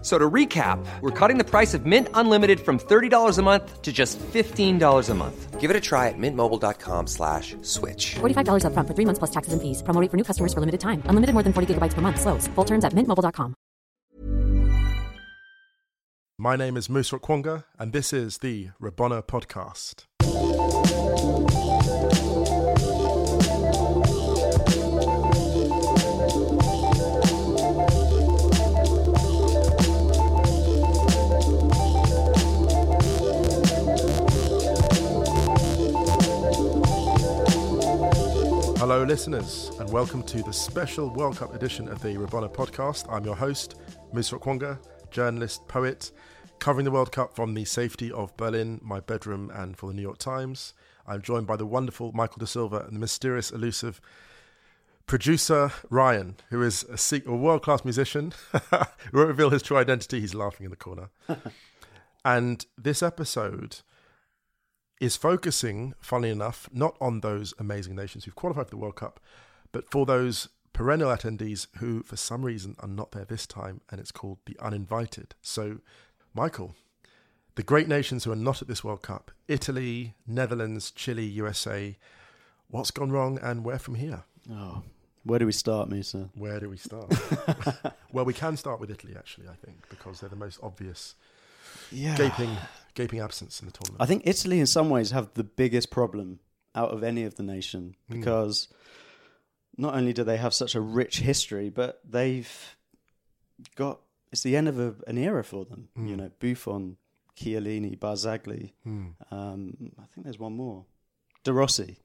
So to recap, we're cutting the price of Mint Unlimited from $30 a month to just $15 a month. Give it a try at mintmobile.com slash switch. $45 upfront for three months plus taxes and fees. Promo for new customers for limited time. Unlimited more than 40 gigabytes per month. Slows. Full terms at mintmobile.com. My name is Musa Okwonga, and this is the Rabona Podcast. Hello, listeners, and welcome to the special World Cup edition of the Rabona podcast. I'm your host, Musa Okwonga, journalist, poet, covering the World Cup from the safety of Berlin, my bedroom, and for the New York Times. I'm joined by the wonderful Michael Da Silva and the mysterious, elusive producer Ryan, who is a, a world class musician. we won't reveal his true identity, he's laughing in the corner. and this episode is focusing, funnily enough, not on those amazing nations who've qualified for the World Cup, but for those perennial attendees who, for some reason, are not there this time, and it's called the uninvited. So, Michael, the great nations who are not at this World Cup Italy, Netherlands, Chile, USA what's gone wrong, and where from here? Oh, where do we start, Musa? Where do we start? well, we can start with Italy, actually, I think, because they're the most obvious Yeah. gaping, gaping absence in the tournament. I think Italy, in some ways, have the biggest problem out of any of the nation hmm. because not only do they have such a rich history, but they've got it's the end of a, an era for them. Hmm. You know, Buffon, Chiellini, Barzagli. Hmm. Um, I think there's one more, De Rossi.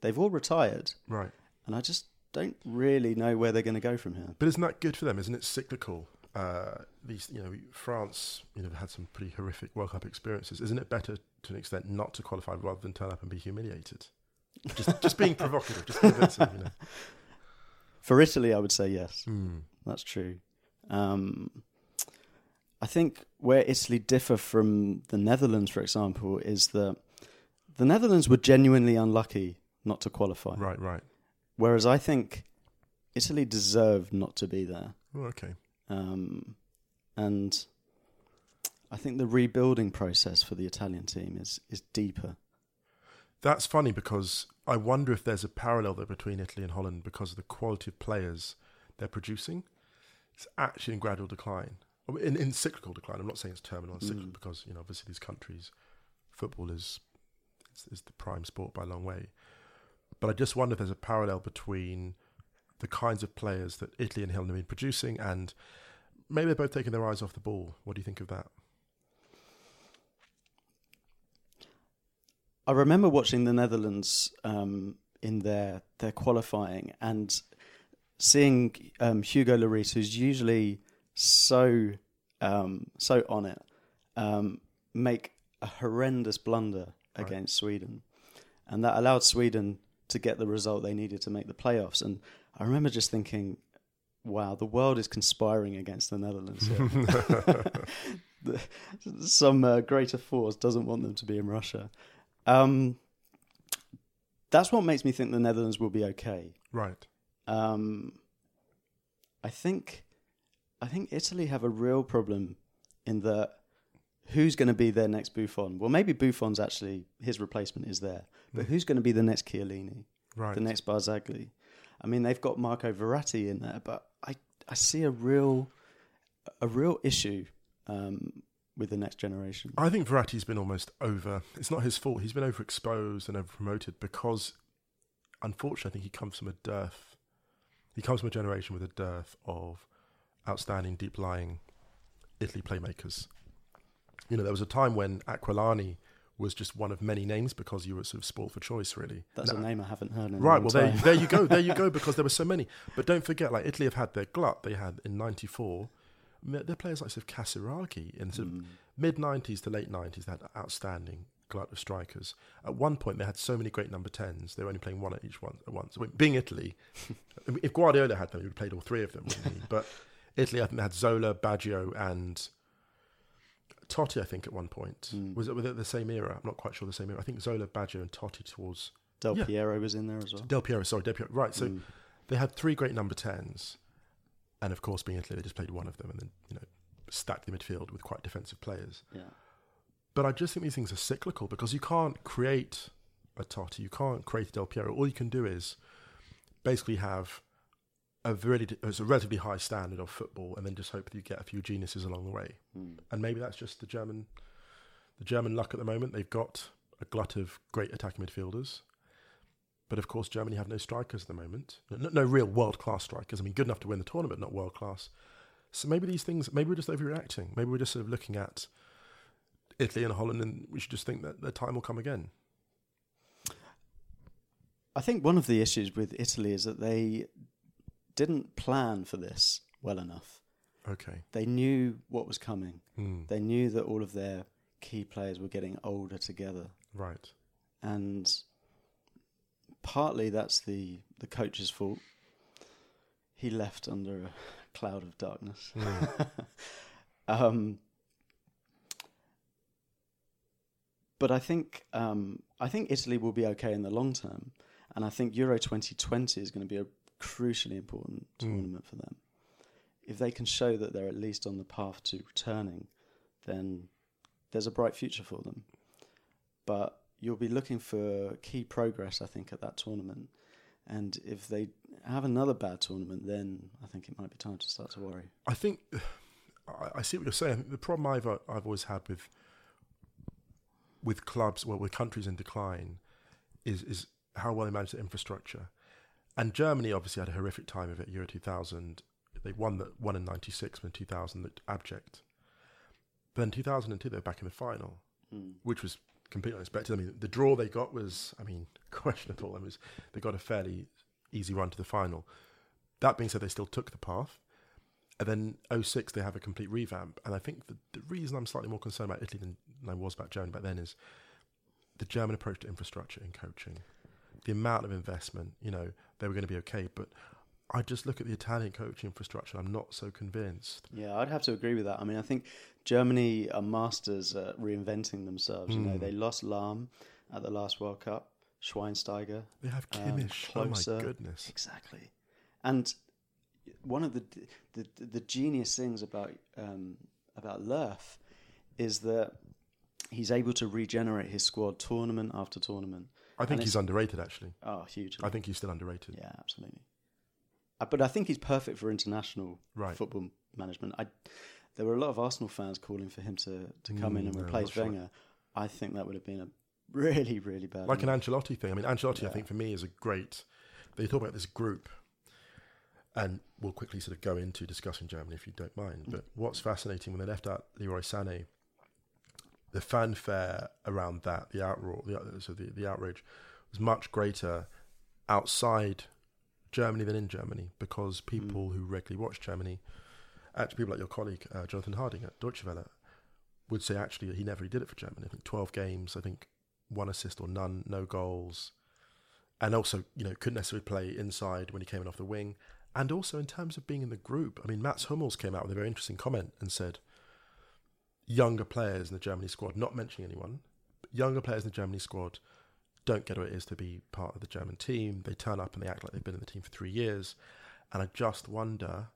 They've all retired, right. and I just don't really know where they're going to go from here. But isn't that good for them? Isn't it cyclical? Uh, these, you know, France, you know, had some pretty horrific World Cup experiences. Isn't it better to an extent not to qualify rather than turn up and be humiliated? Just, just being provocative, just convincing, you know. For Italy, I would say yes. Hmm. That's true. Um, I think where Italy differ from the Netherlands, for example, is that the Netherlands were genuinely unlucky not to qualify. Right, right. Whereas I think Italy deserved not to be there. Oh, okay. Um, and I think the rebuilding process for the Italian team is, is deeper. That's funny because I wonder if there's a parallel there between Italy and Holland because of the quality of players they're producing. It's actually in gradual decline, in, in cyclical decline. I'm not saying it's terminal, it's cyclical because you know obviously these countries, football is, is is the prime sport by a long way. But I just wonder if there's a parallel between the kinds of players that Italy and Holland have been producing and maybe they're both taking their eyes off the ball. What do you think of that? I remember watching the Netherlands um, in their their qualifying and seeing um, Hugo Lloris, who's usually so um, so on it, um, make a horrendous blunder against Sweden, and that allowed Sweden to get the result they needed to make the playoffs. And I remember just thinking, "Wow, the world is conspiring against the Netherlands." Some uh, greater force doesn't want them to be in Russia. Um, that's what makes me think the Netherlands will be okay. Right. Um, I think, I think Italy have a real problem in that who's going to be their next Buffon? Well, maybe Buffon's actually his replacement is there, but who's going to be the next Chiellini, Right. the next Barzagli? I mean, they've got Marco Verratti in there, but I, I see a real a real issue um, with the next generation. I think Verratti's been almost over. It's not his fault. He's been overexposed and overpromoted because, unfortunately, I think he comes from a dearth. He comes from a generation with a dearth of outstanding, deep lying Italy playmakers. You know, there was a time when Aquilani was just one of many names because you were sort of sport for choice, really. That's Now- a name I haven't heard in a Right, long well, there, there you go, there you go, because there were so many. But don't forget, like Italy have had their glut. They had in '94. Their players like sort of Casiraghi in sort of mm. mid '90s to late '90s. They had outstanding glut of strikers. At one point, they had so many great number tens. They were only playing one at each one at once. I mean, being Italy, if Guardiola had them, he would have played all three of them. Wouldn't he? But Italy, I think they had Zola, Baggio, and Totti. I think at one point mm. was it the same era? I'm not quite sure the same era. I think Zola, Baggio, and Totti towards Del yeah. Piero was in there as well. Del Piero, sorry, Del Piero. Right, so mm. they had three great number tens, and of course, being Italy, they just played one of them, and then you know stacked the midfield with quite defensive players. Yeah. But I just think these things are cyclical because you can't create a Totti, you can't create a Del Piero. All you can do is basically have a really it's a relatively high standard of football, and then just hope that you get a few geniuses along the way. Hmm. And maybe that's just the German, the German luck at the moment. They've got a glut of great attacking midfielders. But of course, Germany have no strikers at the moment. No, no real world class strikers. I mean, good enough to win the tournament, not world class. So maybe these things, maybe we're just overreacting. Maybe we're just sort of looking at Italy and Holland, and we should just think that the time will come again. I think one of the issues with Italy is that they didn't plan for this well enough. Okay. They knew what was coming. Hmm. They knew that all of their key players were getting older together, Right. and partly that's the the coach's fault. He left under a cloud of darkness. um, but I think um, I think Italy will be okay in the long term, and I think Euro 2020 is going to be a crucially important tournament for them. If they can show that they're at least on the path to returning, then there's a bright future for them. But you'll be looking for key progress, I think, at that tournament. And if they have another bad tournament, then I think it might be time to start to worry. I think I, see what you're saying. The problem I've uh, I've always had with with clubs, well, with countries in decline, is is how well they manage the infrastructure. And Germany obviously had a horrific time of it. Euro 2000, they won the one in '96, but 2000 looked abject. But in 2002, they were back in the final, hmm. which was completely unexpected. I mean, the draw they got was, I mean, questionable. I mean, was, they got a fairly easy run to the final. That being said, they still took the path. And then 06, they have a complete revamp. And I think the, the reason I'm slightly more concerned about Italy than, than I was about Germany back then is the German approach to infrastructure and coaching. The amount of investment, you know, they were going to be okay. But I just look at the Italian coaching infrastructure. I'm not so convinced. Yeah, I'd have to agree with that. I mean, I think Germany are masters at reinventing themselves. You know, they lost Lahm at the last World Cup, Schweinsteiger. They have um, Kimmich. oh my goodness. Exactly. And one of the the, the genius things about um, about Löw is that he's able to regenerate his squad tournament after tournament. I think he's underrated, actually. Oh, hugely. I think he's still underrated. Yeah, absolutely. Uh, But I think he's perfect for international Right. football management. I, there were a lot of Arsenal fans calling for him to, to come in Mm, and no, replace not sure. Wenger. I think that would have been a really, really bad. like an move. Ancelotti thing. I mean, Ancelotti, I think for me is a great. They talk about this group, and we'll quickly sort of go into discussing Germany if you don't mind. But what's fascinating when they left out Leroy Sané, the fanfare around that, the outroar, the so the, the outrage, was much greater outside Germany than in Germany because people who regularly watch Germany, actually people like your colleague uh, Jonathan Harding at Deutsche Welle, would say actually he never did it for Germany. I think twelve games, I think one assist or none, no goals, and also you know couldn't necessarily play inside when he came in off the wing, and also in terms of being in the group. I mean, Mats Hummels came out with a very interesting comment and said younger players in the Germany squad, not mentioning anyone, younger players in the Germany squad don't get what it is to be part of the German team. They turn up and they act like they've been in the team for three years, and I just wonder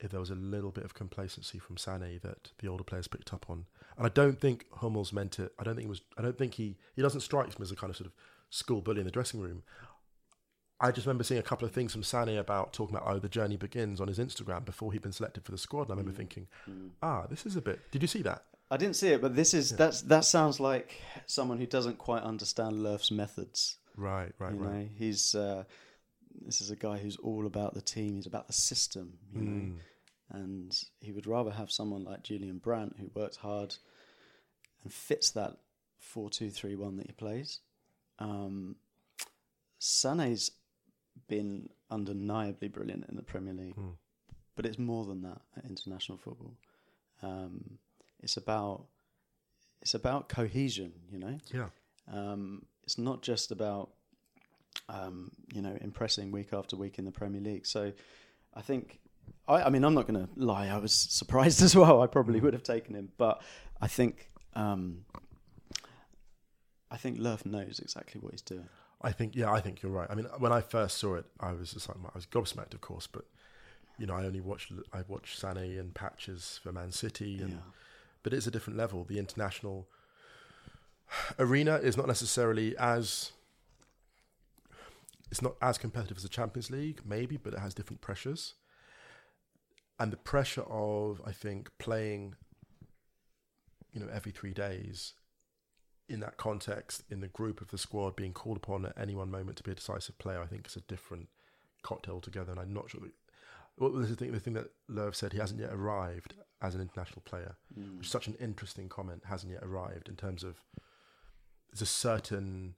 if there was a little bit of complacency from Sané that the older players picked up on. And I don't think Hummels meant it. I don't think it was. I don't think he he doesn't strike me as a kind of sort of school bully in the dressing room. I just remember seeing a couple of things from Sané about talking about oh the journey begins on his Instagram before he'd been selected for the squad. And I remember thinking, ah, this is a bit. Did you see that? I didn't see it, but this is that's that sounds like someone who doesn't quite understand Löw's methods. Right, right, you right. know, he's uh, this is a guy who's all about the team. He's about the system. You know, Mm. and he would rather have someone like Julian Brandt who works hard and fits that four-two-three-one that he plays. Um, Sané's been undeniably brilliant in the Premier League, Mm. but it's more than that at international football. Um, it's about it's about cohesion, you know. Yeah. Um, it's not just about um, you know impressing week after week in the Premier League. So I think I, I mean I'm not going to lie. I was surprised as well. I probably would have taken him, but I think um, I think Löw knows exactly what he's doing. I think, yeah, I think you're right. I mean, when I first saw it, I was just like, I was gobsmacked, of course, but you know, I only watched, I watched Sané and patches for Man City, and Yeah. but it's a different level. The international arena is not necessarily as, it's not as competitive as the Champions League, maybe, but it has different pressures, and the pressure of, I think, playing, you know, every three days in that context, in the group of the squad being called upon at any one moment to be a decisive player, I think is a different cocktail altogether. And I'm not sure. That, well, this is the thing, the thing that Löw said he hasn't yet arrived as an international player, Mm. which is such an interesting comment. Hasn't yet arrived in terms of there's a certain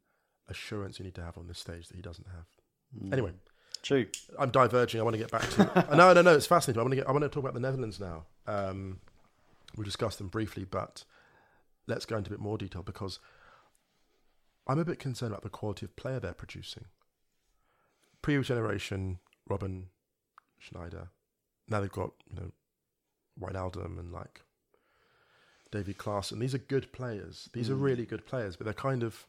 assurance you need to have on this stage that he doesn't have. Mm. Anyway, true. I'm diverging. I want to get back to no, no, no. It's fascinating. I want to get. I want to talk about the Netherlands now. Um, we discussed them briefly, but let's go into a bit more detail because I'm a bit concerned about the quality of player they're producing. Previous generation, Robin, Sneijder. Now they've got you know Wijnaldum and like David Klaassen. These are good players. These are Mm. really good players, but they're kind of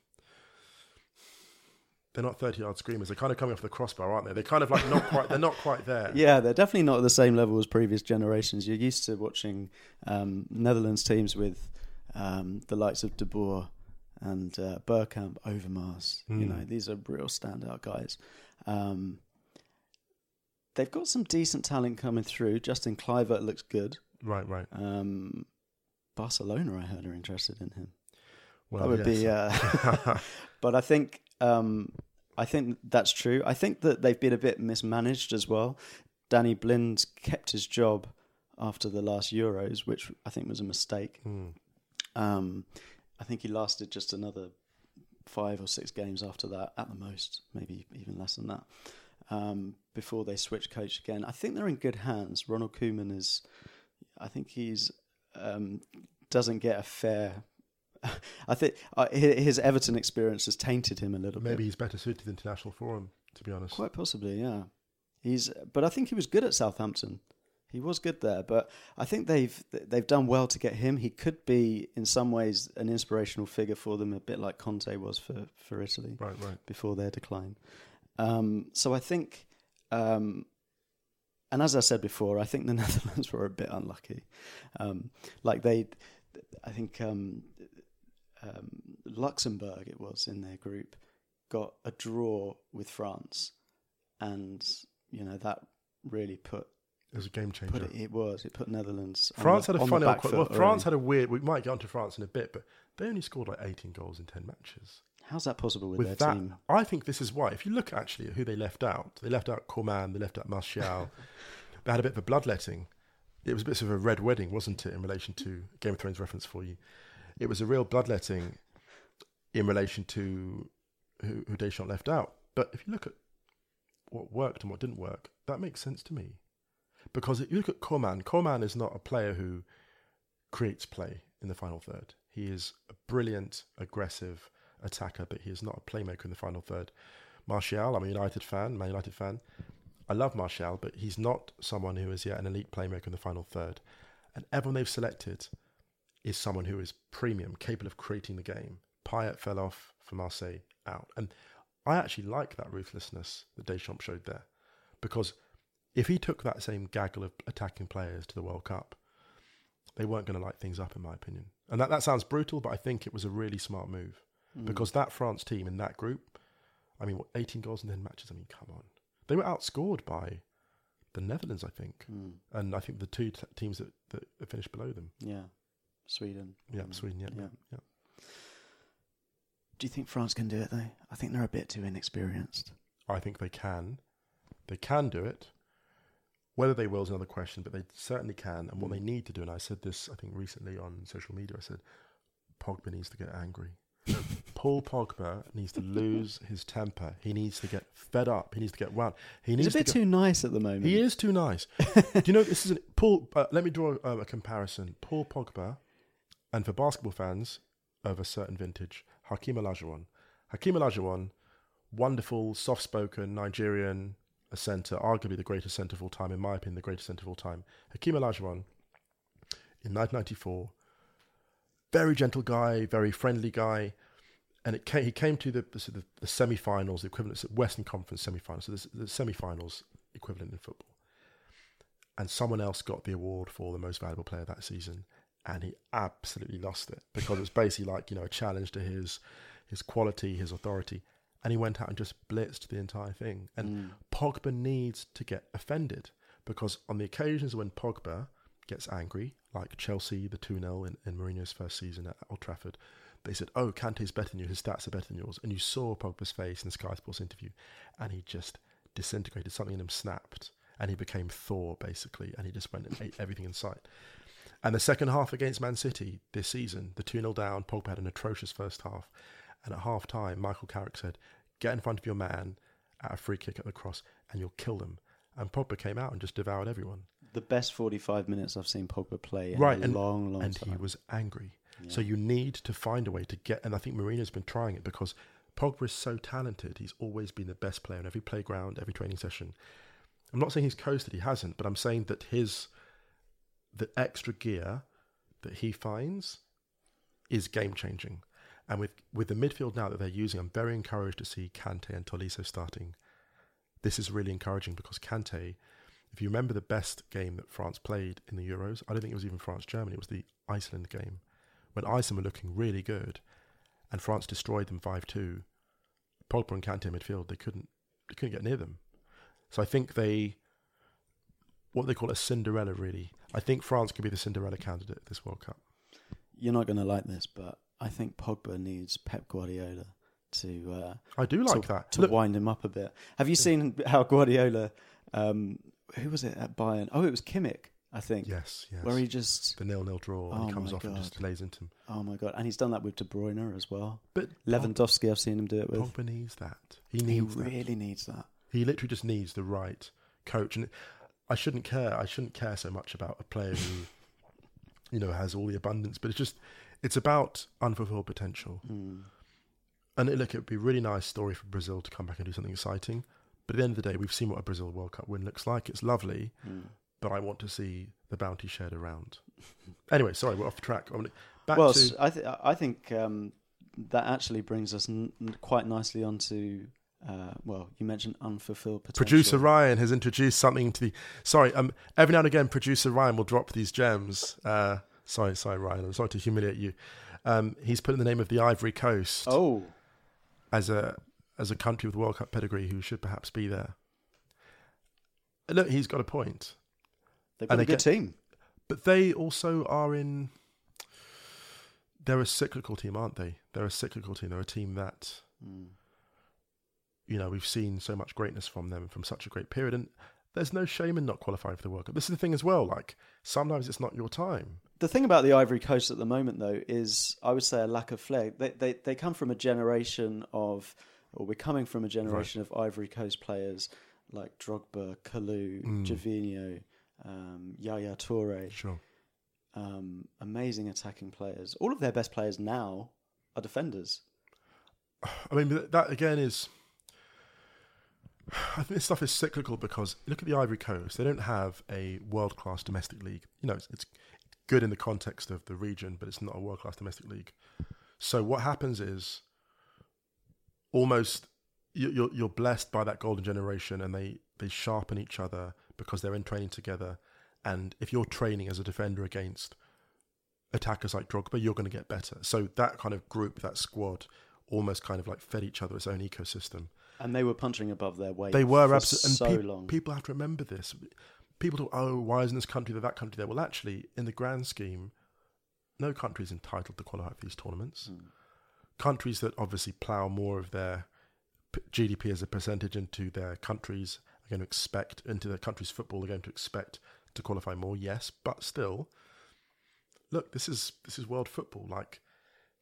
they're not thirty yard screamers. They're kind of coming off the crossbar, aren't they? They're kind of like not quite. They're not quite there. Yeah, they're definitely not at the same level as previous generations. You're used to watching um, Netherlands teams with um, the likes of De Boer and uh, Bergkamp, Overmars. You Mm. know, these are real standout guys. Um, they've got some decent talent coming through. Justin Kluivert looks good. Right, right. Um, Barcelona, I heard, are interested in him. Well, that would be, uh, but I think um, I think that's true. I think that they've been a bit mismanaged as well. Danny Blind kept his job after the last Euros, which I think was a mistake. Mm. Um, I think he lasted just another five or six games after that, at the most, maybe even less than that, um, before they switched coach again. I think they're in good hands. Ronald Koeman is, I think he's um, doesn't get a fair. I think uh, his Everton experience has tainted him a little bit. Maybe bit. he's better suited to the international forum, to be honest. Quite possibly, yeah. He's, but I think he was good at Southampton. He was good there, but I think they've they've done well to get him. He could be, in some ways, an inspirational figure for them, a bit like Conte was for for Italy Right, right. before their decline. Um, so I think, um, and as I said before, I think the Netherlands were a bit unlucky. Um, like they, I think um, um, Luxembourg, it was in their group, got a draw with France, and you know that really put It was a game changer. it. It was it put Netherlands. on France the- had a funny. Old, well, France had a weird. We might get onto France in a bit, but they only scored like 18 goals in 10 matches. How's that possible with, With their that, team? I think this is why. If you look actually at who they left out, they left out Coman, they left out Martial. they had a bit of a bloodletting. It was a bit of a red wedding, wasn't it, in relation to Game of Thrones reference for you? It was a real bloodletting in relation to who, who Deschamps left out. But if you look at what worked and what didn't work, that makes sense to me. Because if you look at Coman, Coman is not a player who creates play in the final third. He is a brilliant, aggressive attacker, but he is not a playmaker in the final third. Martial, I'm a United fan, Man United fan. I love Martial, but he's not someone who is yet an elite playmaker in the final third. And everyone they've selected is someone who is premium, capable of creating the game. Payet fell off for Marseille, out. And I actually like that ruthlessness that Deschamps showed there. Because if he took that same gaggle of attacking players to the World Cup, they weren't going to light things up, in my opinion. And that, that sounds brutal, but I think it was a really smart move Mm. because that France team in that group, I mean, what, 18 goals in 10 matches? I mean, come on. They were outscored by the Netherlands, I think. Mm. And I think the two t- teams that, that finished below them. Yeah, Sweden. Yeah, Mm. Sweden, yeah. Yeah. yeah. Do you think France can do it though? I think they're a bit too inexperienced. I think they can. They can do it. Whether they will is another question, but they certainly can. And what they need to do, and I said this, I think, recently on social media, I said, Pogba needs to get angry. Paul Pogba needs to lose his temper. He needs to get fed up. He needs to get wound. He needs He's a bit to too nice at the moment. He is too nice. do you know this is an, Paul? Uh, let me draw a, a comparison. Paul Pogba, and for basketball fans of a certain vintage, Hakeem Olajuwon. Hakeem Olajuwon, wonderful, soft-spoken Nigerian centre, arguably the greatest centre of all time, in my opinion, the greatest centre of all time. Hakeem Olajuwon, in 1994, very gentle guy, very friendly guy, and it came, he came to the the, the, semi-finals, the equivalent of Western Conference semi-finals, so the, the semi-finals equivalent in football. And someone else got the award for the most valuable player that season, and he absolutely lost it because it was basically like you know a challenge to his his quality, his authority, and he went out and just blitzed the entire thing. And hmm. Pogba needs to get offended because on the occasions when Pogba gets angry, like Chelsea, the 2 0 in, in Mourinho's first season at Old Trafford, they said, Oh, Kante's better than you, his stats are better than yours. And you saw Pogba's face in the Sky Sports interview, and he just disintegrated. Something in him snapped, and he became Thor, basically, and he just went and ate everything in sight. And the second half against Man City this season, the 2 0 down, Pogba had an atrocious first half. And at half time, Michael Carrick said, Get in front of your man at a free kick at the cross, and you'll kill them. And Pogba came out and just devoured everyone. The best 45 minutes I've seen Pogba play in right, a and, long, long and time. And he was angry. So you need to find a way to get, and I think Mourinho's been trying it because Pogba is so talented. He's always been the best player in every playground, every training session. I'm not saying he's coasted, he hasn't, but I'm saying that his the extra gear that he finds is game changing. And with, with the midfield now that they're using, I'm very encouraged to see Kante and Tolisso starting. This is really encouraging because Kante, if you remember the best game that France played in the Euros, I don't think it was even France Germany, it was the Iceland game when Iceland were looking really good and France destroyed them 5 2. Pogba and Kante midfield, they couldn't, they couldn't get near them. So I think they, what they call a Cinderella, really. I think France could be the Cinderella candidate at this World Cup. You're not going to like this, but I think Pogba needs Pep Guardiola to uh, I do like to, that. to Look, wind him up a bit. Have you seen how Guardiola? Um, who was it at Bayern? Oh, it was Kimmich, I think. yes, yes. Where he just the nil nil draw and Oh he comes off and just God. lays into him. oh my god, and he's done that with De Bruyne as well. But Lewandowski, I've seen him do it with. Pogba needs that. He He needs that. really needs that. He literally just needs the right coach. And I shouldn't care. I shouldn't care so much about a player who, you know, has all the abundance. But it's just, it's about unfulfilled potential. Mm. And it, look, it would be a really nice story for Brazil to come back and do something exciting. But at the end of the day, we've seen what a Brazil World Cup win looks like. It's lovely, Mm. but I want to see the bounty shared around. anyway, sorry, we're off track. Back well, to I, th- I think um, that actually brings us n- quite nicely onto. Uh, well, you mentioned unfulfilled potential. Producer Ryan has introduced something to the. Sorry, um, every now and again, producer Ryan will drop these gems. Uh, sorry, sorry, Ryan. I'm sorry to humiliate you. Um, he's put in the name of the Ivory Coast Oh, as a as a country with World Cup pedigree who should perhaps be there. And Look, he's got a point, they've got And a good again- team. but they also are in. They're a cyclical team, aren't they? They're a cyclical team. They're a team that Mm. you know, we've seen so much greatness from them from such a great period. And there's no shame in not qualifying for the World Cup. This is the thing as well. Like, sometimes it's not your time. The thing about the Ivory Coast at the moment, though, is I would say a lack of flair. They they, they come from a generation of, or we're coming from a generation of Ivory Coast players like Drogba, Kalou, Mm. Gervinho, um, Yaya Toure, Sure. um, amazing attacking players. All of their best players now are defenders. I mean, that again is. I think this stuff is cyclical because look at the Ivory Coast. They don't have a world class domestic league. You know, it's, it's good in the context of the region, but it's not a world class domestic league. So what happens is almost you- you're you're blessed by that golden generation, and they they sharpen each other because they're in training together. And if you're training as a defender against attackers like Drogba, you're going to get better. So that kind of group, that squad, almost kind of like fed each other its own ecosystem. And they were punching above their weight. They were absolutely so peop- long. People have to remember this. People talk, oh, why isn't this country there, that country there? Well, actually, in the grand scheme, no country is entitled to qualify for these tournaments. Mm. Countries that obviously plough more of their p- GDP as a percentage into their countries are going to expect into their country's football. They're going to expect to qualify more. Yes, but still, look, this is this is world football. Like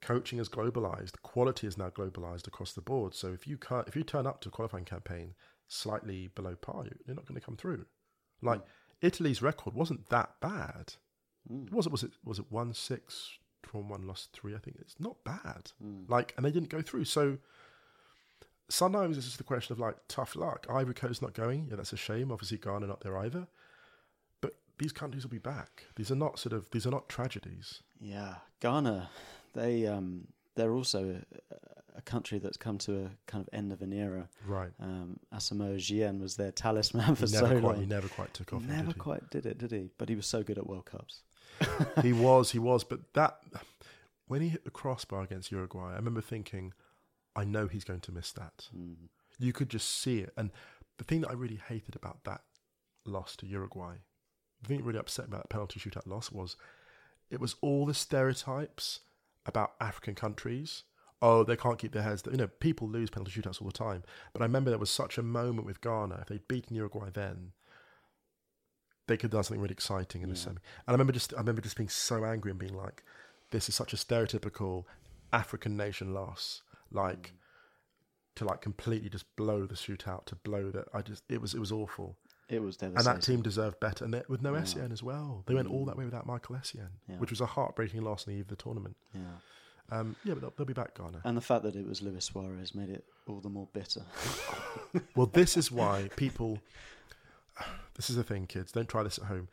coaching is globalized, quality is now globalized across the board. So if you can't, if you turn up to a qualifying campaign slightly below par, you- you're not going to come through. Like hmm. Italy's record wasn't that bad. Hmm. Was it? Was it? Was it one six? Drawn one, lost three. I think it's not bad. Hmm. Like, and they didn't go through. So sometimes it's just a question of like tough luck. Ivory Coast not going. Yeah, that's a shame. Obviously, Ghana not there either. But these countries will be back. These are not sort of. These are not tragedies. Yeah, Ghana, they um, they're also a, country that's come to a kind of end of an era. Right. Um, Asamoah Gyan was their talisman for so quite. long. He never quite took off. Never did quite did it, did he? But he was so good at World Cups. he was, he was. But that when he hit the crossbar against Uruguay, I remember thinking, I know he's going to miss that. You could just see it. And the thing that I really hated about that loss to Uruguay, the thing that really upset me about that penalty shootout loss was it was all the stereotypes about African countries. Oh, they can't keep their heads. You know, people lose penalty shootouts all the time. But I remember there was such a moment with Ghana. If they'd beaten Uruguay then, they could have done something really exciting in the semi. And I remember just, I remember just being so angry and being like, "This is such a stereotypical African nation loss." Like mm. to like completely just blow the shootout, to blow that. I just, it was, it was awful. It was devastating. And that team deserved better. And they, with no Essien as well, they went all that way without Michael Essien, Yeah. which was a heartbreaking loss in the eve of the tournament. Yeah. Um, yeah, but they'll, they'll be back, Ghana. And the fact that it was Luis Suarez made it all the more bitter. Well, this is why people. This is the thing, kids. Don't try this at home.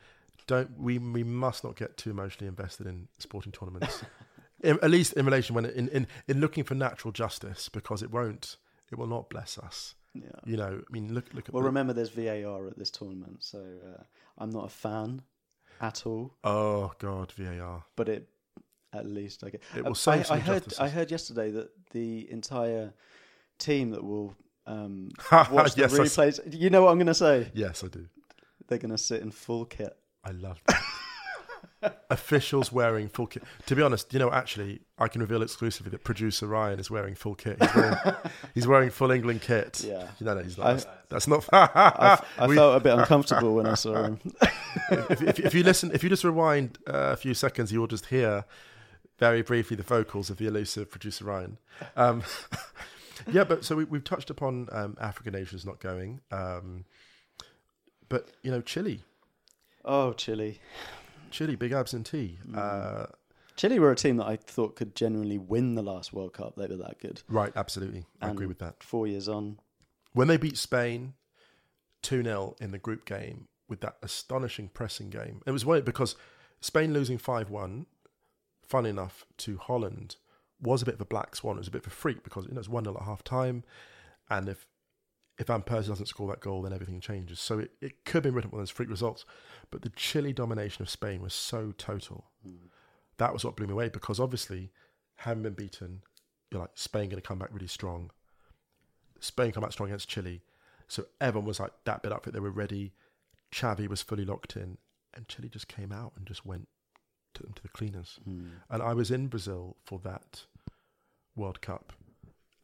Don't we? We must not get too emotionally invested in sporting tournaments. in, at least in relation when in, in in looking for natural justice, because it won't. It will not bless us. Yeah. You know. I mean, look look at. Well, the- remember, there's VAR at this tournament, so uh, I'm not a fan at all. Oh God, VAR. But it, at least I get. It will Uh, save I, some I heard. I heard yesterday that the entire team that will um, watch the Yes, s- replays. You know what I'm going to say? Yes, I do. They're going to sit in full kit. I love that. Officials wearing full kit. To be honest, you know, actually, I can reveal exclusively that producer Ryan is wearing full kit. He's wearing, he's wearing full England kit. Yeah. No, no, he's not. I- That's, that's not. I, I We- felt a bit uncomfortable when I saw him. if, if, if you listen, if you just rewind uh, a few seconds, you'll just hear very briefly the vocals of the elusive producer Ryan. Um, yeah, but so we, we've touched upon um, African nations not going, um, but you know, Chile, Oh, Chile. Chile, big absentee. Uh, Chile were a team that I thought could genuinely win the last World Cup. They were that good. right, absolutely, I agree with that. Four years on, When they beat Spain 2 0 in the group game with that astonishing pressing game, it was weird because Spain losing 5 1, fun enough, to Holland was a bit of a black swan. It was a bit of a freak because you know, it's 1 0 at half time. And if if Van Persie doesn't score that goal, then everything changes. So it, it could be written one of those freak results. But the Chile domination of Spain was so total. Hmm. That was what blew me away because obviously, having been beaten, you're like, Spain going to come back really strong. Spain come back strong against Chile. So everyone was like that bit up it. They were ready. Xavi was fully locked in. And Chile just came out and just went to them to the cleaners. Hmm. And I was in Brazil for that World Cup.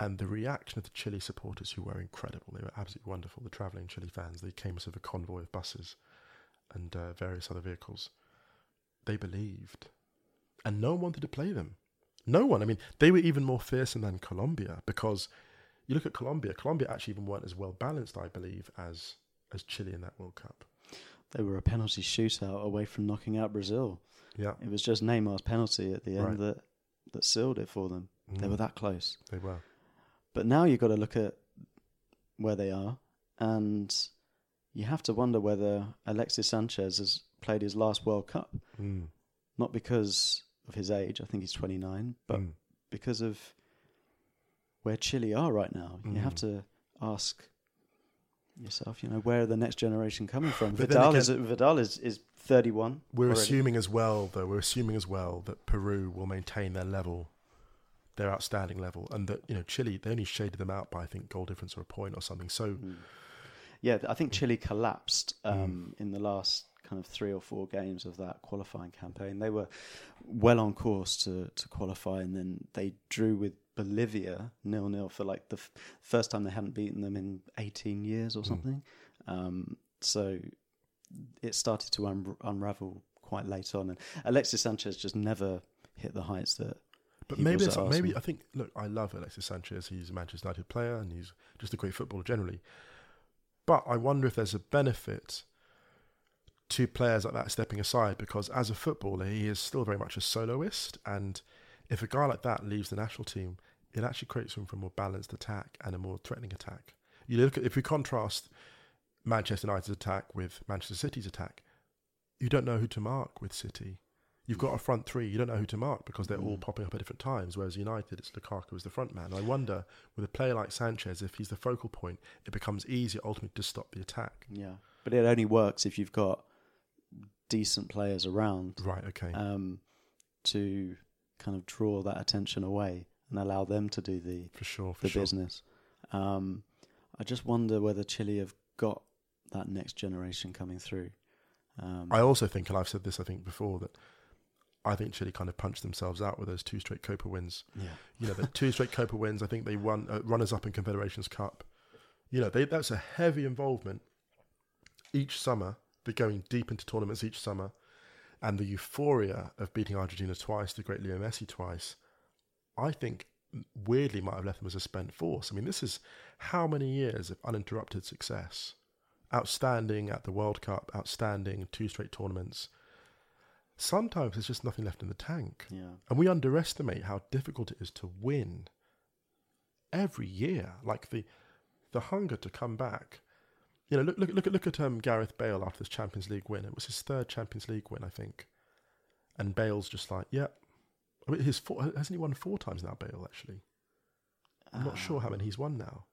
And the reaction of the Chile supporters, who were incredible, they were absolutely wonderful. The travelling Chile fans, they came as of a convoy of buses and uh, various other vehicles. They believed, and no one wanted to play them. No one. I mean, they were even more fearsome than Colombia because you look at Colombia. Colombia actually even weren't as well balanced, I believe, as as Chile in that World Cup. they were a penalty shootout away from knocking out Brazil. Yeah, It was just Neymar's penalty at the end Right. that that sealed it for them. They Mm. were that close. they were. But now you've got to look at where they are, and you have to wonder whether Alexis Sanchez has played his last World Cup, Mm. not because of his age, I think he's 29, but Mm. because of where Chile are right now. You have Mm. to ask yourself, you know, where are the next generation coming from? But Vidal again- is Vidal is, is 31. We're already. assuming as well, though, we're assuming as well that Peru will maintain their level, their outstanding level, and that you know Chile they only shaded them out by I think goal difference or a point or something. So Mm. Yeah, I think Chile collapsed um, in the last kind of three or four games of that qualifying campaign. They were well on course to, to qualify, and then they drew with Bolivia nil nil for like the f- first time they hadn't beaten them in 18 years or something. Um, so it started to un- unravel quite late on, and Alexis Sanchez just never hit the heights that. But he maybe it's, maybe I think look, I love Alexis Sanchez. He's a Manchester United player and he's just a great footballer generally. But I wonder if there's a benefit to players like that stepping aside because as a footballer, he is still very much a soloist. And if a guy like that leaves the national team, it actually creates room for a more balanced attack and a more threatening attack. You look at if we contrast Manchester United's attack with Manchester City's attack, you don't know who to mark with City. You've got a front three, you don't know who to mark because they're all popping up at different times. Whereas United, it's Lukaku as the front man. I wonder with a player like Sanchez, if he's the focal point, it becomes easier ultimately to stop the attack. Yeah, but it only works if you've got decent players around Right. Okay. um, to kind of draw that attention away and allow them to do the for sure. For the sure. business. Um, I just wonder whether Chile have got that next generation coming through. Um, I also think, and I've said this I think before that. I think Chile kind of punched themselves out with those two straight Copa wins. yeah, You know, the two straight Copa wins. I think they won uh, runners up in Confederations Cup. You know, they, that's a heavy involvement each summer. They're going deep into tournaments each summer, and the euphoria of beating Argentina twice, the great Leo Messi twice, I think weirdly might have left them as a spent force. I mean, this is how many years of uninterrupted success, outstanding at the World Cup, outstanding two straight tournaments. Sometimes there's just nothing left in the tank. yeah, And we underestimate how difficult it is to win every year. Like the the hunger to come back. You know, look look look at look at um, Gareth Bale after this Champions League win. It was his third Champions League win, I think. And Bale's just like, yeah. I mean, his four, hasn't he won four times now? Bale actually. I'm not sure how many he's won now.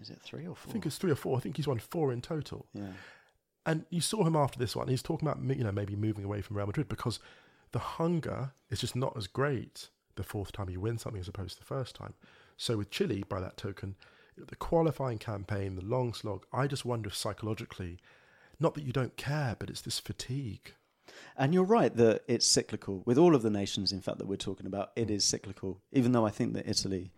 Is it three or four? I think it's three or four. I think he's won four in total. yeah, And you saw him after this one. He's talking about you know maybe moving away from Real Madrid because the hunger is just not as great the fourth time you win something as opposed to the first time. So with Chile, by that token, the qualifying campaign, the long slog. I just wonder if psychologically, not that you don't care, but it's this fatigue. and you're right that it's cyclical with all of the nations. In fact, that we're talking about, it hmm. is cyclical. Even though I think that Italy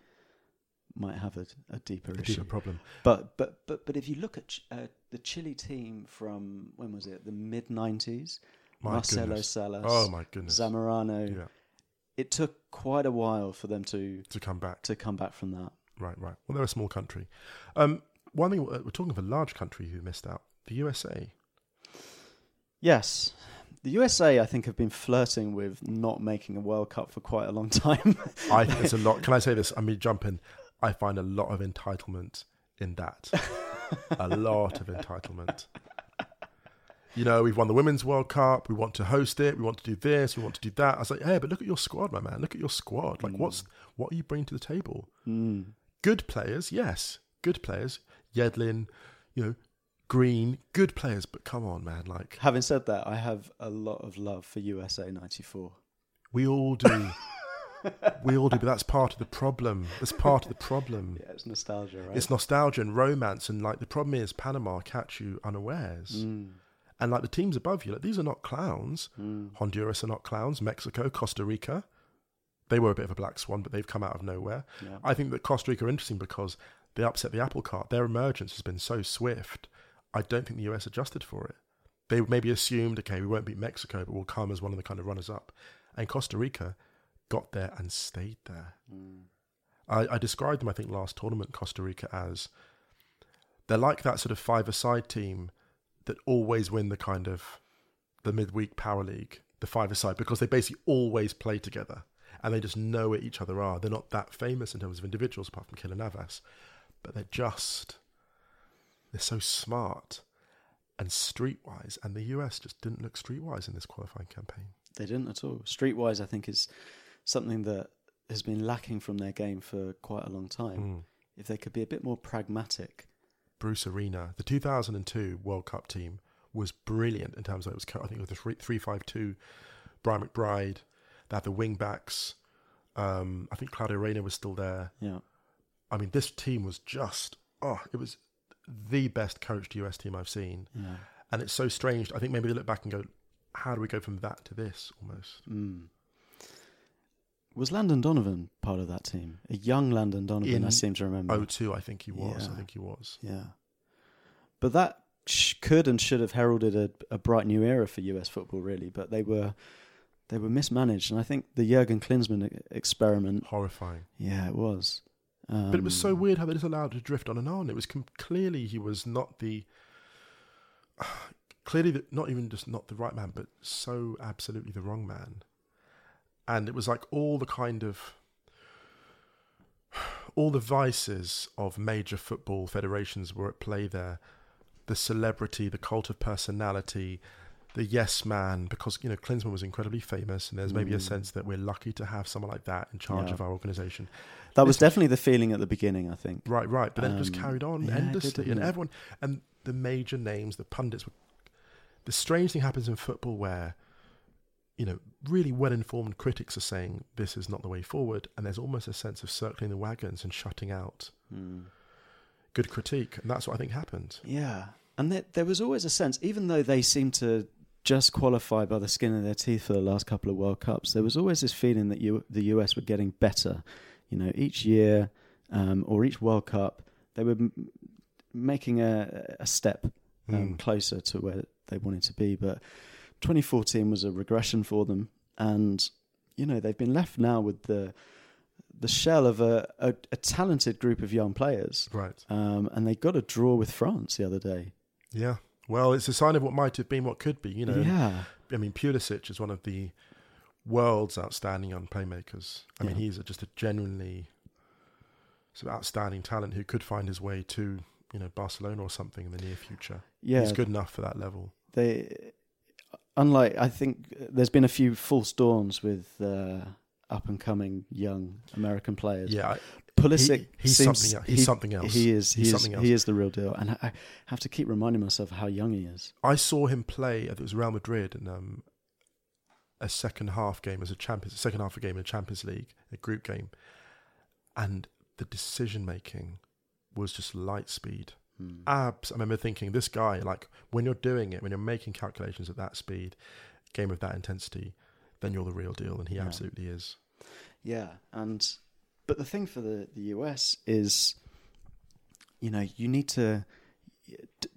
might have a, a deeper A issue. deeper problem. But but but but if you look at Ch- uh, the Chile team from when was it? The mid nineties. Marcelo goodness. Salas. Oh my goodness. Zamorano. Yeah, It took quite a while for them to to come back. to come back from that. Right, right. Well, they're a small country. Um, one thing we're talking of a large country who missed out. The USA. Yes. The USA, I think, have been flirting with not making a World Cup for quite a long time. I think it's a lot. Can I say this? I mean, jump in. I find a lot of entitlement in that. a lot of entitlement. You know, we've won the Women's World Cup. We want to host it. We want to do this. We want to do that. I was like, hey, but look at your squad, my man. Look at your squad. Like, what's what are you bringing to the table? Mm. Good players, yes, good players. Yedlin, you know, Green, good players. But come on, man. Like, Having said that, I have a lot of love for USA '94. we all do. we all do. But that's part of the problem. That's part of the problem. Yeah, it's nostalgia, right? It's nostalgia and romance, and like the problem is Panama catch you unawares, Mm. and like the teams above you, like these are not clowns. Mm. Honduras are not clowns. Mexico, Costa Rica, they were a bit of a black swan, but they've come out of nowhere. Yeah. I think that Costa Rica are interesting because they upset the apple cart. Their emergence has been so swift. I don't think the US adjusted for it. They maybe assumed, okay, we won't beat Mexico, but we'll come as one of the kind of runners up. And Costa Rica got there and stayed there. Mm. I, I described them, I think, last tournament, Costa Rica, as they're like that sort of five-a-side team that always win the kind of the midweek power league, the five-a-side, because they basically always play together and they just know where each other are. They're not that famous in terms of individuals, apart from Keylor Navas, but they're just they're so smart and streetwise, and the US just didn't look streetwise in this qualifying campaign. They didn't at all. Streetwise, I think, is something that has been lacking from their game for quite a long time. Mm. If they could be a bit more pragmatic Bruce Arena. The 2002 World Cup team was brilliant in terms of it was. I think it was the three three five two. Brian McBride. They had the wing backs. Um, I think Claudio Reyna was still there. Yeah. I mean, this team was just oh, it was the best coached US team I've seen, Yeah. and it's so strange. I think maybe they look back and go, how do we go from that to this almost? Mm. Was Landon Donovan part of that team? A young Landon Donovan, I seem to remember. Oh, two, I think he was. Yeah. I think he was. Yeah. But that sh- could and should have heralded a, a bright new era for US football, really. But they were they were mismanaged, and I think the Jurgen Klinsmann experiment. Horrifying. Yeah, it was. Um, But it was so weird how they just allowed it to drift on and on. It was com- clearly he was not the clearly the, not even just not the right man, but so absolutely the wrong man. And it was like all the kind of all the vices of major football federations were at play there. The celebrity, the cult of personality, the yes man, because you know Klinsmann was incredibly famous, and there's maybe a Mm. sense that we're lucky to have someone like that in charge Yeah. of our organisation. That was This- definitely the feeling at the beginning, I think. Right, right. But then it just Um, carried on yeah, endlessly, and it? everyone and the major names, the pundits were. The strange thing happens in football where, you know, really well-informed critics are saying this is not the way forward, and there's almost a sense of circling the wagons and shutting out Mm. good critique, and that's what I think happened. Yeah, and there, there was always a sense, even though they seemed to just qualify by the skin of their teeth for the last couple of World Cups, there was always this feeling that you, the US were getting better. You know, each year um, or each World Cup, they were m- making a, a step um, Mm. closer to where they wanted to be. But 2014 was a regression for them, and you know they've been left now with the the shell of a, a, a talented group of young players. Right. Um, and they got a draw with France the other day. Yeah. Well, it's a sign of what might have been, what could be. You know. yeah, I mean, Pulisic is one of the world's outstanding young playmakers. I mean, he's a, just a genuinely sort of outstanding talent who could find his way to, you know, Barcelona or something in the near future. yeah. He's good enough for that level. They, unlike I think there's been a few false dawns with uh, up and coming young American players. Yeah, Pulisic he- he's seems- something he's he- something else. He is. He's he something is. else. He is the real deal, and I, I have to keep reminding myself how young he is. I saw him play. I think it was Real Madrid in um, a second half game as a champions, a second half a game in the Champions League, a group game, and the decision making was just light speed. Hmm. Abs. I remember thinking, this guy, like when you're doing it, when you're making calculations at that speed, game of that intensity, then you're the real deal, and he Yeah. absolutely is. Yeah, and but the thing for the the US is, you know, you need to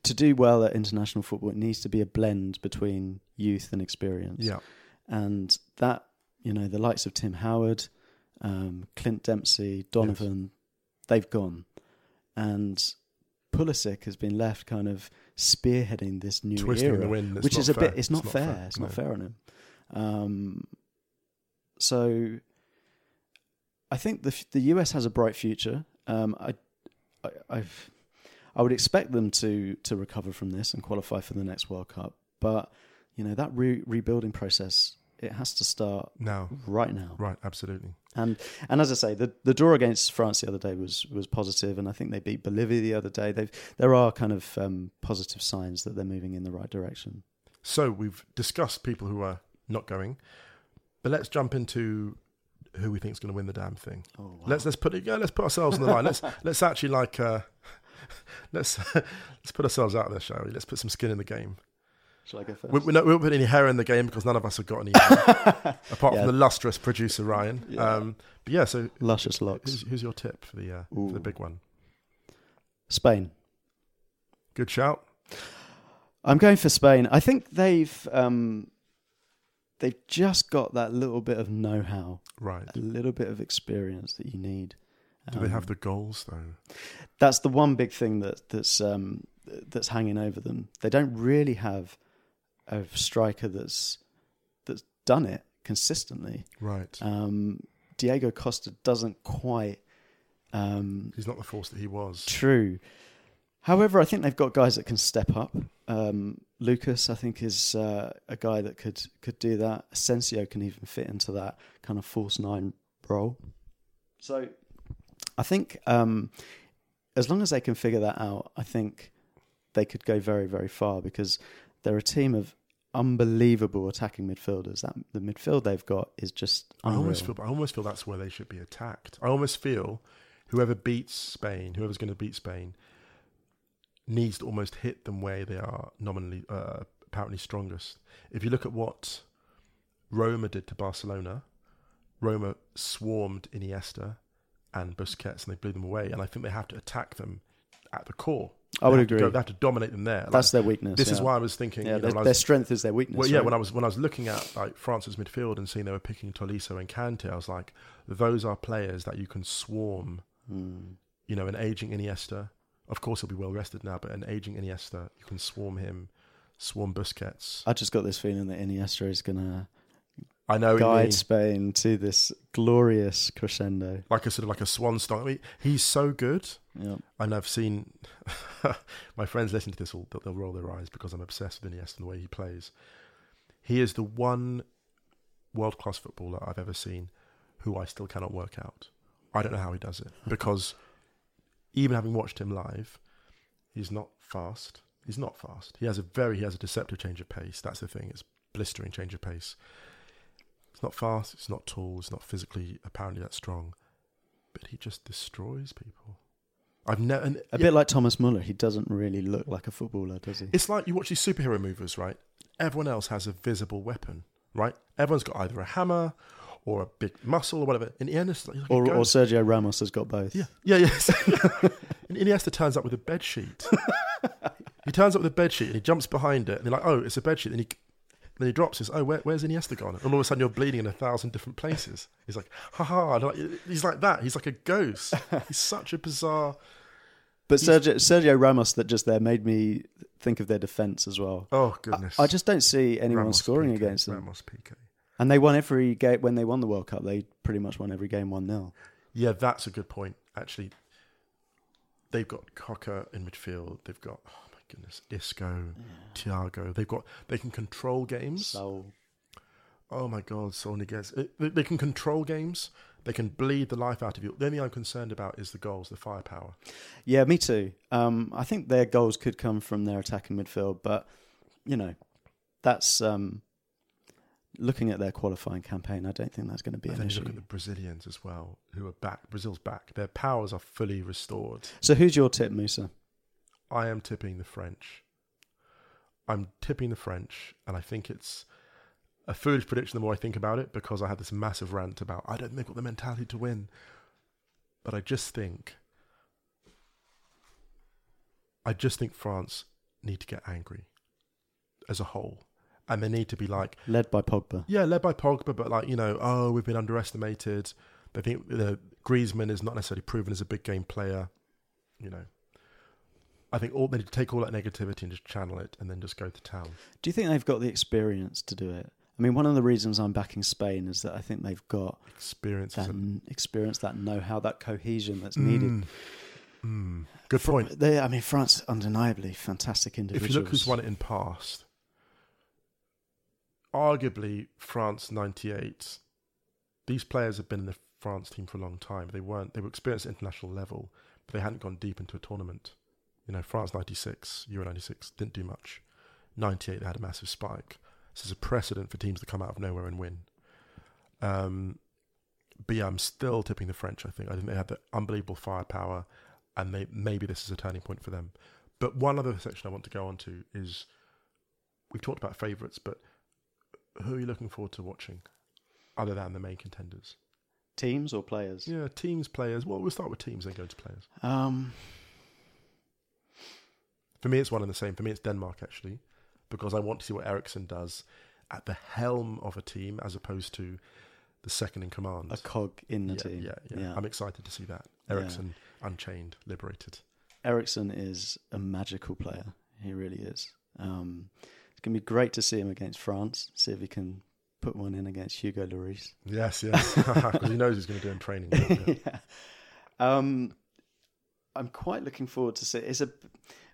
to do well at international football. It needs to be a blend between youth and experience. Yeah, and that you know the likes of Tim Howard, um, Clint Dempsey, Donovan, they've gone, and Pulisic has been left kind of spearheading this new twisting era, the wind, which is a fair. bit. It's, not, fair. It's not fair on him. Um, so I think the the US has a bright future. Um, I, I I've, I would expect them to to recover from this and qualify for the next World Cup, but you know that re- rebuilding process it has to start Now, right now. right, absolutely. And and as I say, the the draw against France the other day was was positive, and I think they beat Bolivia the other day. They've there are kind of um, positive signs that they're moving in the right direction. So we've discussed people who are not going, but let's jump into who we think is going to win the damn thing. Oh, wow. Let's let's put it. Yeah, let's put ourselves on the line. Let's let's actually like uh, let's let's put ourselves out there, shall we? Let's put some skin in the game. Shall I go first? We, we, not, we won't put any hair in the game because none of us have got any, hair, apart Yeah. from the lustrous producer Ryan. Yeah. Um, but yeah, so Luscious locks. who's, who's your tip for the uh, for the big one? Spain. Good shout. I'm going for Spain. I think they've um, they've just got that little bit of know-how, Right. a little bit of experience that you need. Do they have Um, the goals though? That's the one big thing that that's um, that's hanging over them. They don't really have a striker that's that's done it consistently. Right. Um, Diego Costa doesn't quite um, He's not the force that he was. True. However, I think they've got guys that can step up. Um, Lucas, I think, is uh, a guy that could could do that. Asensio can even fit into that kind of false nine role. So, I think um, as long as they can figure that out, I think they could go very, very far because they're a team of unbelievable attacking midfielders. That the midfield they've got is just I almost feel, I almost feel that's where they should be attacked. I almost feel whoever beats Spain, whoever's going to beat Spain, needs to almost hit them where they are nominally, uh, apparently strongest. If you look at what Roma did to Barcelona, Roma swarmed Iniesta and Busquets and they blew them away. And I think they have to attack them at the core. I would have to agree. go- they have to dominate them there. That's their weakness. this is why I was thinking. Yeah, you know, their, I their strength is their weakness. well, yeah, right? when I was when I was looking at like France's midfield and seeing they were picking Tolisso and Kante, I was like, those are players that you can swarm. Hmm. You know, an aging Iniesta. Of course, he'll be well rested now, but an aging Iniesta, you can swarm him, swarm Busquets. I just got this feeling that Iniesta is going to I know, guide. Spain to this glorious crescendo. like a sort of like a swan song. I mean, he's so good, Yeah. and I've seen my friends listen to this. Will they'll, they'll roll their eyes because I'm obsessed with Iniesta and the way he plays. He is the one world class footballer I've ever seen who I still cannot work out. I don't know how he does it because even having watched him live, he's not fast. He's not fast. He has a very he has a deceptive change of pace. That's the thing. It's blistering change of pace. It's not fast. It's not tall. It's not physically apparently that strong, but he just destroys people. I've never. And A bit like Thomas Muller. He doesn't really look like a footballer, does he? It's like you watch these superhero movies, right? Everyone else has a visible weapon, right? Everyone's got either a hammer or a big muscle or whatever. And Iniesta, like Or, or. Sergio Ramos has got both. yeah, yeah, yes. and Iniesta turns up with a bed sheet. he turns up with a bed sheet and he jumps behind it, and you're like, "Oh, it's a bed sheet." And he then he drops his, "Oh, where, where's Iniesta gone?" And all of a sudden, you're bleeding in a thousand different places. He's like, "Ha ha!" like- He's like that. He's like a ghost. He's such a bizarre. But Sergio, Sergio Ramos, that just there made me think of their defence as well. Oh goodness! I just don't see anyone Ramos scoring Piqué, against them. Ramos Piqué. And they won every game when they won the World Cup. They pretty much won every game one 0 Yeah, that's a good point. Actually, they've got Koke in midfield. They've got goodness, Isco, Thiago. They've got they can control games. So Oh my God, Saul Niguez. Uh, They, can control games. They can bleed the life out of you. The only thing I'm concerned about is the goals, the firepower. yeah, me too. Um, I think their goals could come from their attack attacking midfield, but you know, that's um, looking at their qualifying campaign. I don't think that's going to be And an then you issue. look at the Brazilians as well, who are back. Brazil's back. Their powers are fully restored. So, who's your tip, Musa? I am tipping the French. I'm tipping the French, and I think it's a foolish prediction the more I think about it because I had this massive rant about I don't think they've got the mentality to win. But I just think I just think France need to get angry as a whole. And they need to be like, Led by Pogba. yeah, led by Pogba, but like, you know, oh, we've been underestimated. They think know, Griezmann is not necessarily proven as a big game player. You know, I think all they need to take all that negativity and just channel it, and then just go to town. Do you think they've got the experience to do it? I mean, one of the reasons I'm backing Spain is that I think they've got Experience that n- experience, that know-how, that cohesion that's needed. Mm. Mm. Good Fr- point. They, I mean, France undeniably fantastic individuals. If you look who's won it in past, arguably France '98. These players have been in the France team for a long time. They weren't. They were experienced at international level, but they hadn't gone deep into a tournament. You know, France '96, Euro '96 didn't do much. '98 they had a massive spike. This is a precedent for teams to come out of nowhere and win. Um, but yeah, I'm still tipping the French. I think. I think they have the unbelievable firepower, and they, maybe this is a turning point for them. But one other section I want to go on to is we've talked about favourites, but who are you looking forward to watching other than the main contenders? teams or players. Yeah, teams, players. Well, we'll start with teams, then go to players. Um, For me, it's one and the same. For me, it's Denmark actually, because I want to see what Eriksen does at the helm of a team as opposed to the second in command. a cog in the yeah, team. yeah, yeah, I'm excited to see that. Yeah. Eriksen unchained, liberated. Eriksen is a magical player. He really is. Um, it's going to be great to see him against France. See if he can put one in against Hugo Lloris. Yes, yes, because he knows he's going to do in training. Yeah. yeah. Um, I'm quite looking forward to see. It's a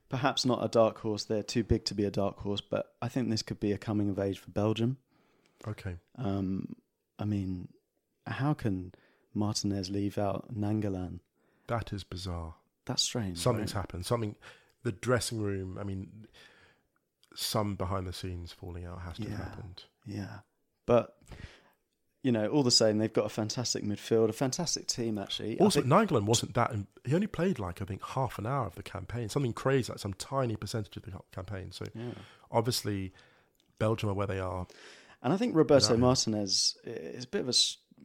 perhaps not a dark horse. They're too big to be a dark horse, but I think this could be a coming of age for Belgium. Okay, Um, I mean, how can Martinez leave out Nainggolan? that is bizarre. That's strange. Something's right? happened. Something. The dressing room. I mean, some behind the scenes falling out has to have happened. Yeah, but you know, all the same, they've got a fantastic midfield, a fantastic team. Actually, Also, think- wasn't that. He only played like I think half an hour of the campaign. Something crazy, like some tiny percentage of the campaign. So yeah. obviously, Belgium are where they are. And I think Roberto Without. Martinez is a bit of a.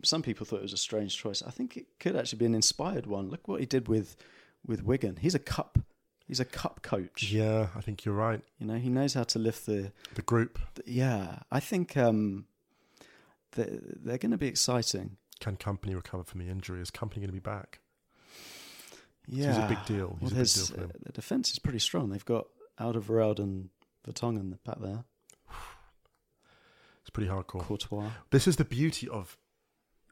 Some people thought it was a strange choice. I think it could actually be an inspired one. Look what he did with with Wigan. He's a cup. He's a cup coach. Yeah, I think you're right. You know, he knows how to lift the. The group the yeah, I think um, they're, they're going to be exciting. can Kompany recover from the injury? Is Kompany going to be back? Yeah, he's a big deal. He's well, a big deal for them. uh, the defense is pretty strong. They've got Alderweireld and Vertonghen back there. It's pretty hardcore. Courtois. This is the beauty of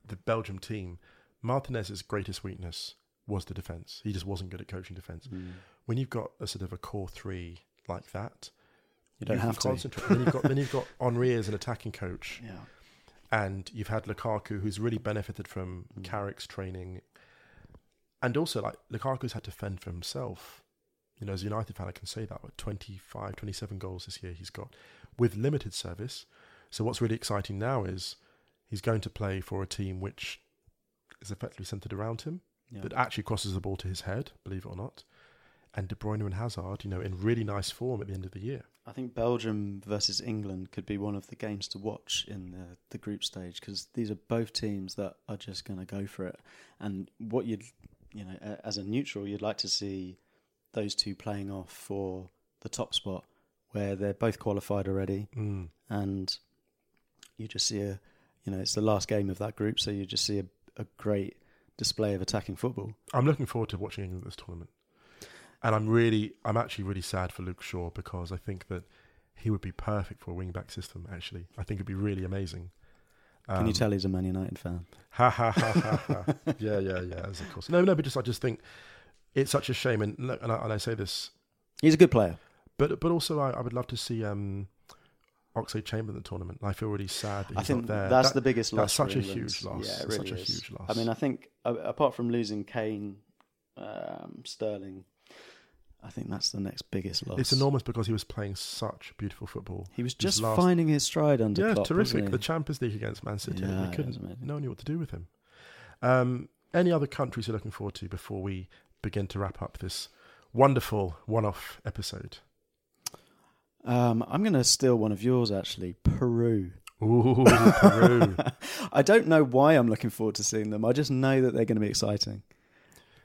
the Belgium team. Martinez's greatest weakness was the defense. He just wasn't good at coaching defense. Mm. When you've got a sort of a core three like that, You don't can have to. concentrate. then you've got then you've got Henry as an attacking coach, Yeah. And you've had Lukaku, who's really benefited from Mm. Carrick's training, and also like Lukaku's had to fend for himself. You know, as a United fan, I can say that. With 25, 27 goals this year, he's got with limited service. So what's really exciting now is he's going to play for a team which is effectively centered around him, Yeah. that actually crosses the ball to his head, believe it or not. And De Bruyne and Hazard, you know, in really nice form at the end of the year. I think Belgium versus England could be one of the games to watch in the, the group stage because these are both teams that are just going to go for it. And what you'd, you know, as a neutral, you'd like to see those two playing off for the top spot where they're both qualified already Mm. and you just see a, you know, it's the last game of that group, so you just see a, a great display of attacking football. I'm looking forward to watching England this tournament. And I'm really, I'm actually really sad for Luke Shaw because I think that he would be perfect for a wing back system, actually. I think it'd be really amazing. Can you Um, tell he's a Man United fan? Ha ha ha ha ha. yeah, yeah, yeah. As of course. No, no, but just I just think it's such a shame, and look, and I, and I say this, He's a good player. but but also I, I would love to see um, Chamberlain in the tournament. I feel really sad that I he's think not there. that's That- the biggest That's loss. for such a huge loss. Yeah, it really such a huge loss. I mean, I think a- apart from losing Kane, um, Sterling, I think that's the next biggest loss. it's enormous because he was playing such beautiful football. He was just last- finding his stride under yeah, Klopp, terrific. The? Champions League against Man City. Yeah, we couldn't. No one knew what to do with him. Um, any other countries you're looking forward to before we begin to wrap up this wonderful one-off episode? Um, I'm going to steal one of yours, actually. Peru. Ooh, Peru. I don't know why I'm looking forward to seeing them. I just know that they're going to be exciting.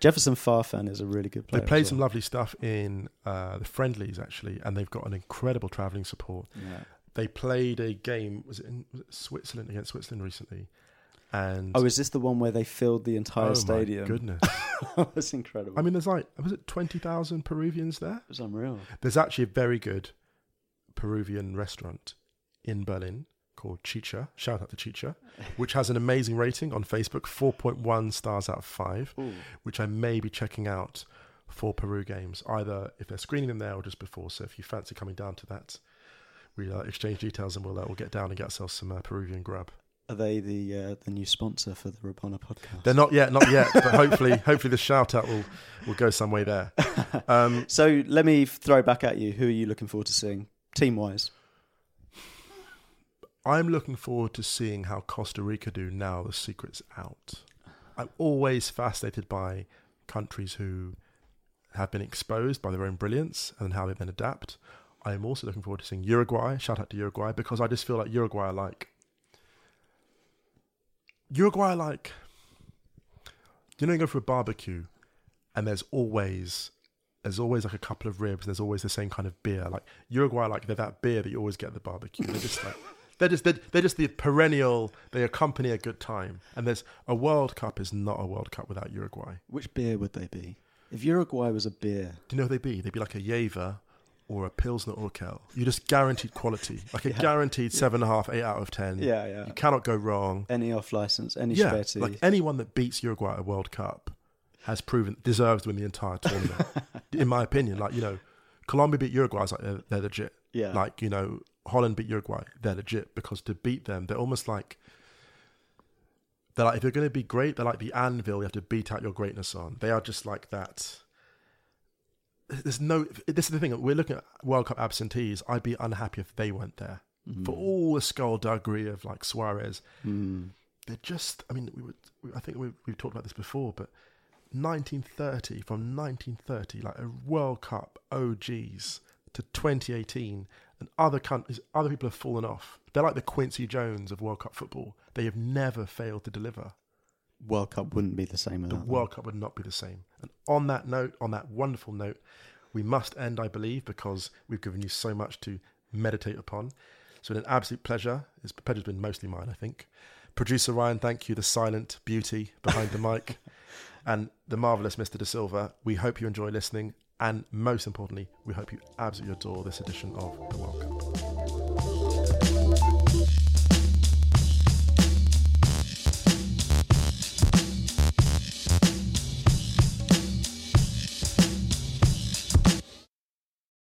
Jefferson Farfan is a really good player. They played as some lovely stuff in uh, the friendlies actually, and they've got an incredible travelling support. Yeah. They played a game was it in was it Switzerland against Switzerland recently, and Oh, is this the one where they filled the entire oh my stadium? goodness! that's incredible. I mean, there's like was it twenty thousand Peruvians there? it was unreal. There's actually a very good Peruvian restaurant in Berlin called Chicha. Shout out to Chicha, which has an amazing rating on Facebook, 4.1 stars out of 5, Ooh. which I may be checking out for Peru games, either if they're screening them there or just before. So if you fancy coming down to that, we uh, exchange details and we'll, uh, we'll get down and get ourselves some uh, Peruvian grub. Are they the uh, the new sponsor for the Rabona podcast? They're not yet, not yet, but hopefully, hopefully the shout out will, will go some way there. Um, So let me throw back at you. Who are you looking forward to seeing, team wise? I'm looking forward to seeing how Costa Rica do now the secret's out. I'm always fascinated by countries who have been exposed by their own brilliance and how they've then adapt. I am also looking forward to seeing Uruguay. Shout out to Uruguay because I just feel like Uruguay are like Uruguay are like you know you go for a barbecue and there's always there's always like a couple of ribs and there's always the same kind of beer. Like Uruguay are like they're that beer that you always get at the barbecue. They're just like they're just they're, they're just the perennial they accompany a good time. And there's a World Cup is not a World Cup without Uruguay. Which beer would they be? If Uruguay was a beer, Do you know who they'd be? They'd be like a Jaeger or a Pilsner Urquell. You just guaranteed quality, like a Yeah. guaranteed seven and a half, eight out of ten. yeah, yeah. You cannot go wrong. Any off license, any yeah, like anyone that beats Uruguay at a World Cup has proven deserves to win the entire tournament. in my opinion, like you know, Colombia beat Uruguay. I was like they're, they're legit. yeah, Like you know, Holland beat Uruguay. They're legit because to beat them, they're almost like they're like if you're going to be great, they're like the anvil. You have to beat out your greatness on. They are just like that. there's no. This is the thing. We're looking at World Cup absentees. I'd be unhappy if they weren't there. Mm. For all the skullduggery of like Suarez, they're just. I mean, we would. I think we we've talked about this before, but 1930 from 1930, like a World Cup OGs to 2018, and other countries, other people have fallen off. They're like the Quincy Jones of World Cup football. They have never failed to deliver. World Cup wouldn't be the same The. World Cup would not be the same. And on that note, on that wonderful note, we must end, I believe, because we've given you so much to meditate upon. So, an absolute pleasure. It's pleasure's been mostly mine, I think. Producer Ryan, thank you. The silent beauty behind the mic, and the marvelous Mr. Da Silva. We hope you enjoy listening, and most importantly, we hope you absolutely adore this edition of the Cup.